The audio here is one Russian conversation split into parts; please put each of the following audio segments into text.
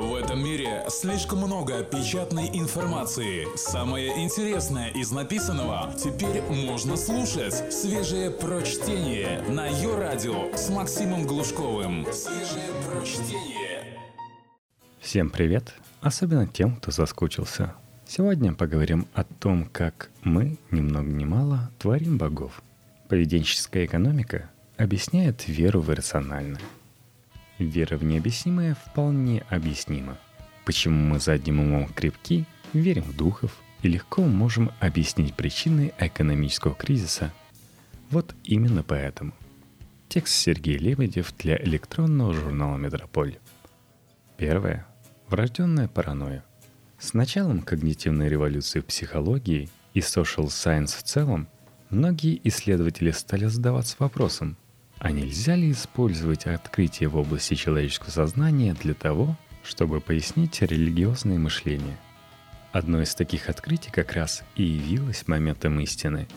В этом мире слишком много печатной информации. Самое интересное из написанного теперь можно слушать. Свежее прочтение на ее радио с Максимом Глушковым. Свежее прочтение. Всем привет, особенно тем, кто соскучился. Сегодня поговорим о том, как мы, ни много ни мало, творим богов. Поведенческая экономика объясняет веру в иррациональное – Вера в необъяснимое вполне объяснима. Почему мы задним умом крепки, верим в духов и легко можем объяснить причины экономического кризиса? Вот именно поэтому. Текст Сергей Лебедев для электронного журнала «Метрополь». Первое. Врожденная паранойя. С началом когнитивной революции в психологии и social science в целом, многие исследователи стали задаваться вопросом, а нельзя ли использовать открытие в области человеческого сознания для того, чтобы пояснить религиозное мышление? Одно из таких открытий как раз и явилось моментом истины.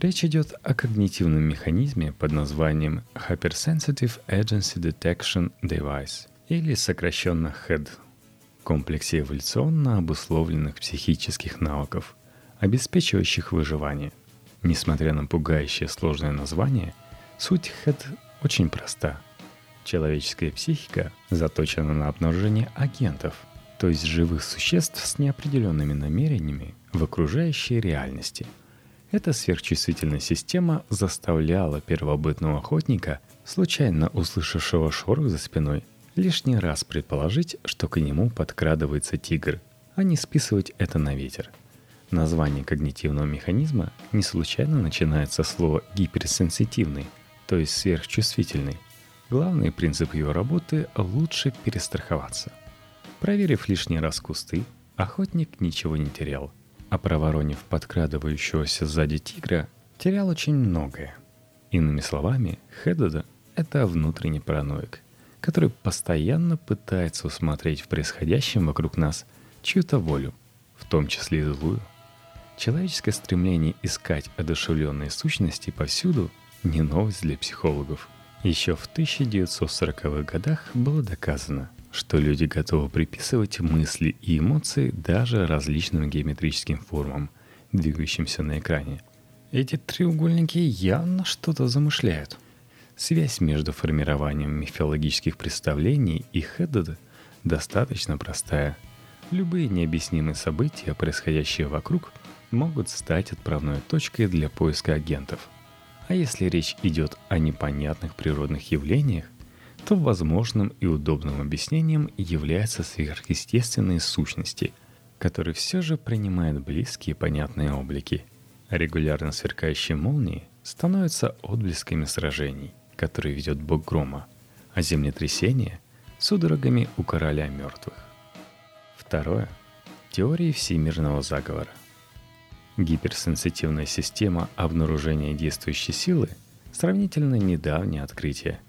Речь идет о когнитивном механизме под названием Hypersensitive Agency Detection Device, или сокращенно HED, комплексе эволюционно обусловленных психических навыков, обеспечивающих выживание. Несмотря на пугающее сложное название – Суть ХЭД очень проста. Человеческая психика заточена на обнаружение агентов, то есть живых существ с неопределенными намерениями в окружающей реальности. Эта сверхчувствительная система заставляла первобытного охотника, случайно услышавшего шорох за спиной, лишний раз предположить, что к нему подкрадывается тигр, а не списывать это на ветер. Название когнитивного механизма не случайно начинается со слова «гиперсенситивный», то есть сверхчувствительный. Главный принцип его работы – лучше перестраховаться. Проверив лишний раз кусты, охотник ничего не терял, а проворонив подкрадывающегося сзади тигра, терял очень многое. Иными словами, Хедода – это внутренний параноик, который постоянно пытается усмотреть в происходящем вокруг нас чью-то волю, в том числе и злую. Человеческое стремление искать одушевленные сущности повсюду – не новость для психологов. Еще в 1940-х годах было доказано, что люди готовы приписывать мысли и эмоции даже различным геометрическим формам, двигающимся на экране. Эти треугольники явно что-то замышляют. Связь между формированием мифологических представлений и Хеддеда достаточно простая. Любые необъяснимые события, происходящие вокруг, могут стать отправной точкой для поиска агентов – а если речь идет о непонятных природных явлениях, то возможным и удобным объяснением являются сверхъестественные сущности, которые все же принимают близкие и понятные облики. регулярно сверкающие молнии становятся отблесками сражений, которые ведет бог грома, а землетрясения — судорогами у короля мертвых. Второе. Теории всемирного заговора. Гиперсенситивная система обнаружения действующей силы – сравнительно недавнее открытие,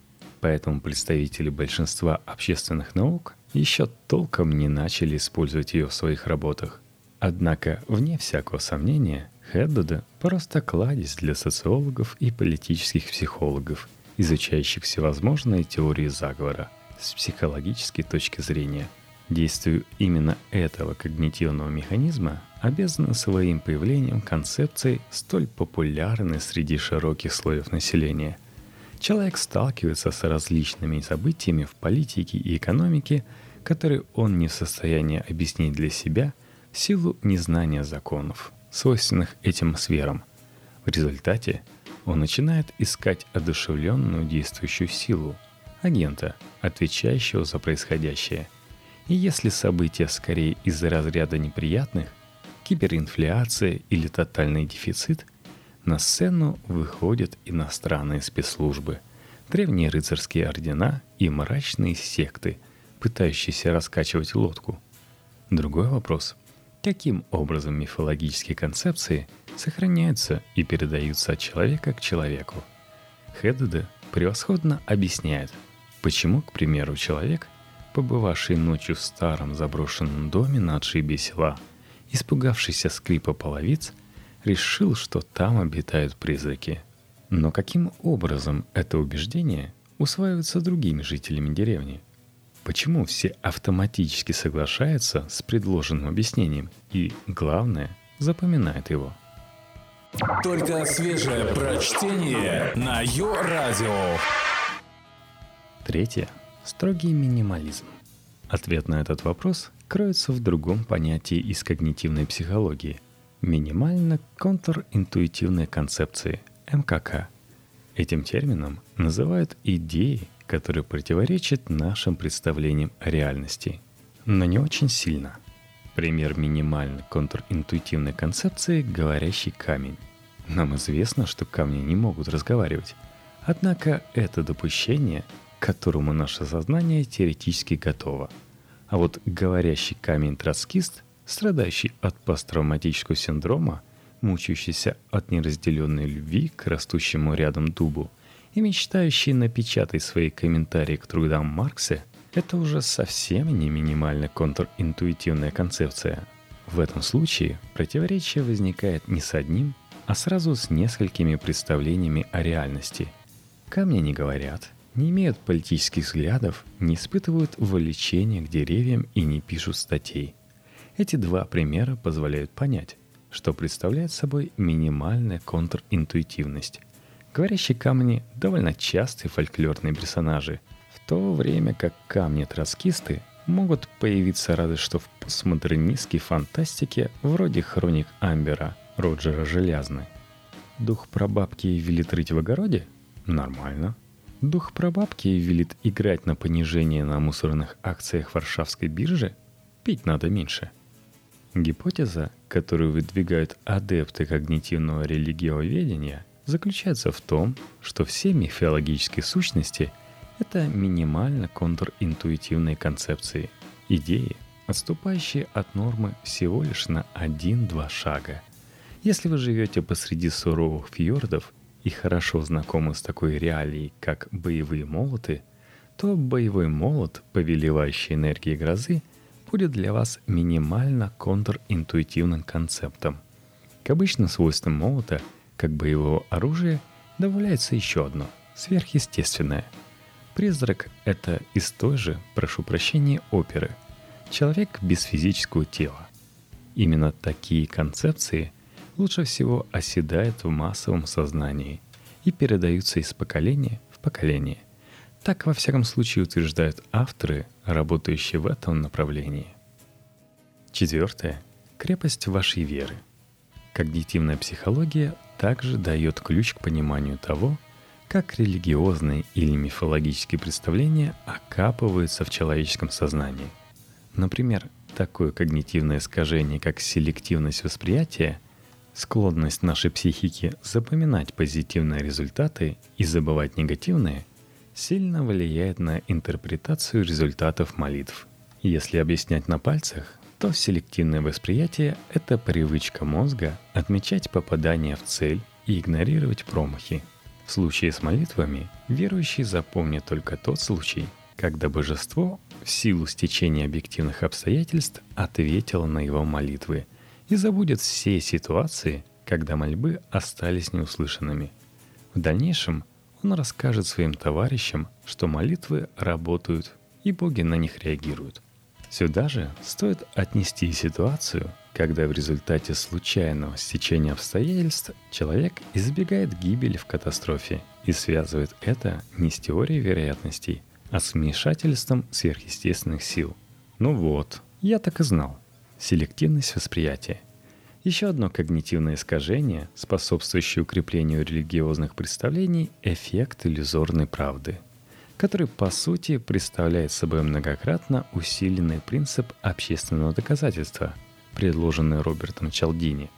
поэтому представители большинства общественных наук еще толком не начали использовать ее в своих работах. Однако, вне всякого сомнения, Хеддода – просто кладезь для социологов и политических психологов, изучающих всевозможные теории заговора с психологической точки зрения – Действию именно этого когнитивного механизма обязаны своим появлением концепции, столь популярной среди широких слоев населения. Человек сталкивается с различными событиями в политике и экономике, которые он не в состоянии объяснить для себя в силу незнания законов, свойственных этим сферам. В результате он начинает искать одушевленную действующую силу, агента, отвечающего за происходящее – и если события скорее из-за разряда неприятных, киберинфляция или тотальный дефицит, на сцену выходят иностранные спецслужбы, древние рыцарские ордена и мрачные секты, пытающиеся раскачивать лодку. Другой вопрос – каким образом мифологические концепции сохраняются и передаются от человека к человеку? Хедеде превосходно объясняет, почему, к примеру, человек побывавший ночью в старом заброшенном доме на отшибе села, испугавшийся скрипа половиц, решил, что там обитают призраки. Но каким образом это убеждение усваивается другими жителями деревни? почему все автоматически соглашаются с предложенным объяснением и, главное, запоминают его. Только свежее прочтение на Йо-Радио. Третье. Строгий минимализм. Ответ на этот вопрос кроется в другом понятии из когнитивной психологии – минимально-контринтуитивной концепции – МКК. Этим термином называют идеи, которые противоречат нашим представлениям о реальности, но не очень сильно. Пример минимальной контринтуитивной концепции – говорящий камень. Нам известно, что камни не могут разговаривать. Однако это допущение, которому наше сознание теоретически готово – а вот говорящий камень-троцкист, страдающий от посттравматического синдрома, мучающийся от неразделенной любви к растущему рядом дубу и мечтающий напечатать свои комментарии к трудам Маркса, это уже совсем не минимально контринтуитивная концепция. В этом случае противоречие возникает не с одним, а сразу с несколькими представлениями о реальности. Камни не говорят, не имеют политических взглядов, не испытывают влечения к деревьям и не пишут статей. Эти два примера позволяют понять, что представляет собой минимальная контринтуитивность. Говорящие камни – довольно частые фольклорные персонажи, в то время как камни-троцкисты могут появиться разве что в постмодернистской фантастике вроде «Хроник Амбера» Роджера Желязны. Дух прабабки велит рыть в огороде? Нормально – Дух прабабки велит играть на понижение на мусорных акциях Варшавской биржи? Пить надо меньше. Гипотеза, которую выдвигают адепты когнитивного религиоведения, заключается в том, что все мифологические сущности — это минимально контринтуитивные концепции, идеи, отступающие от нормы всего лишь на один-два шага. Если вы живете посреди суровых фьордов и хорошо знакомы с такой реалией, как боевые молоты, то боевой молот, повелевающий энергией грозы, будет для вас минимально контринтуитивным концептом. К обычным свойствам молота, как боевого оружия, добавляется еще одно – сверхъестественное. Призрак – это из той же, прошу прощения, оперы. Человек без физического тела. Именно такие концепции – лучше всего оседают в массовом сознании и передаются из поколения в поколение. Так, во всяком случае, утверждают авторы, работающие в этом направлении. Четвертое. Крепость вашей веры. Когнитивная психология также дает ключ к пониманию того, как религиозные или мифологические представления окапываются в человеческом сознании. Например, такое когнитивное искажение, как селективность восприятия – Склонность нашей психики запоминать позитивные результаты и забывать негативные сильно влияет на интерпретацию результатов молитв. Если объяснять на пальцах, то селективное восприятие – это привычка мозга отмечать попадание в цель и игнорировать промахи. В случае с молитвами верующий запомнит только тот случай, когда божество в силу стечения объективных обстоятельств ответило на его молитвы – и забудет все ситуации, когда мольбы остались неуслышанными. В дальнейшем он расскажет своим товарищам, что молитвы работают и боги на них реагируют. Сюда же стоит отнести ситуацию, когда в результате случайного стечения обстоятельств человек избегает гибели в катастрофе и связывает это не с теорией вероятностей, а с вмешательством сверхъестественных сил. Ну вот, я так и знал. Селективность восприятия. Еще одно когнитивное искажение, способствующее укреплению религиозных представлений – эффект иллюзорной правды, который по сути представляет собой многократно усиленный принцип общественного доказательства, предложенный Робертом Чалдини.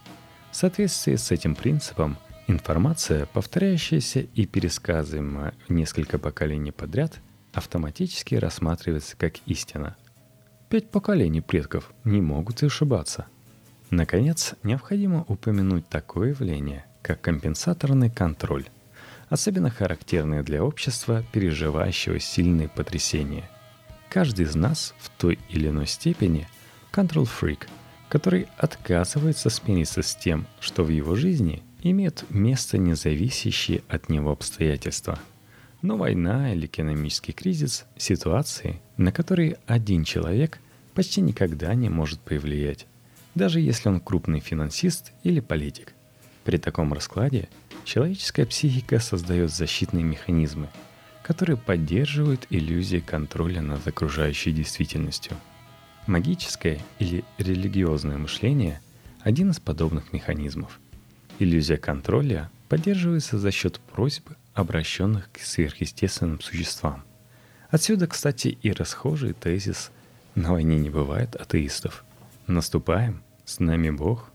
В соответствии с этим принципом информация, повторяющаяся и пересказываемая несколько поколений подряд, автоматически рассматривается как истина – Пять поколений предков не могут ошибаться. Наконец, необходимо упомянуть такое явление, как компенсаторный контроль, особенно характерное для общества, переживающего сильные потрясения. Каждый из нас в той или иной степени control freak, который отказывается смириться с тем, что в его жизни имеют место независящие от него обстоятельства. Но война или экономический кризис – ситуации, на которые один человек почти никогда не может повлиять, даже если он крупный финансист или политик. При таком раскладе человеческая психика создает защитные механизмы, которые поддерживают иллюзии контроля над окружающей действительностью. Магическое или религиозное мышление – один из подобных механизмов. Иллюзия контроля поддерживается за счет просьб, обращенных к сверхъестественным существам. Отсюда, кстати, и расхожий тезис «на войне не бывает атеистов». Наступаем, с нами Бог.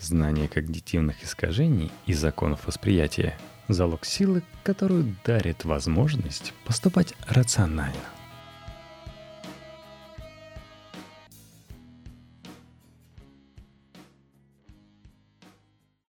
Знание когнитивных искажений и законов восприятия – залог силы, которую дарит возможность поступать рационально –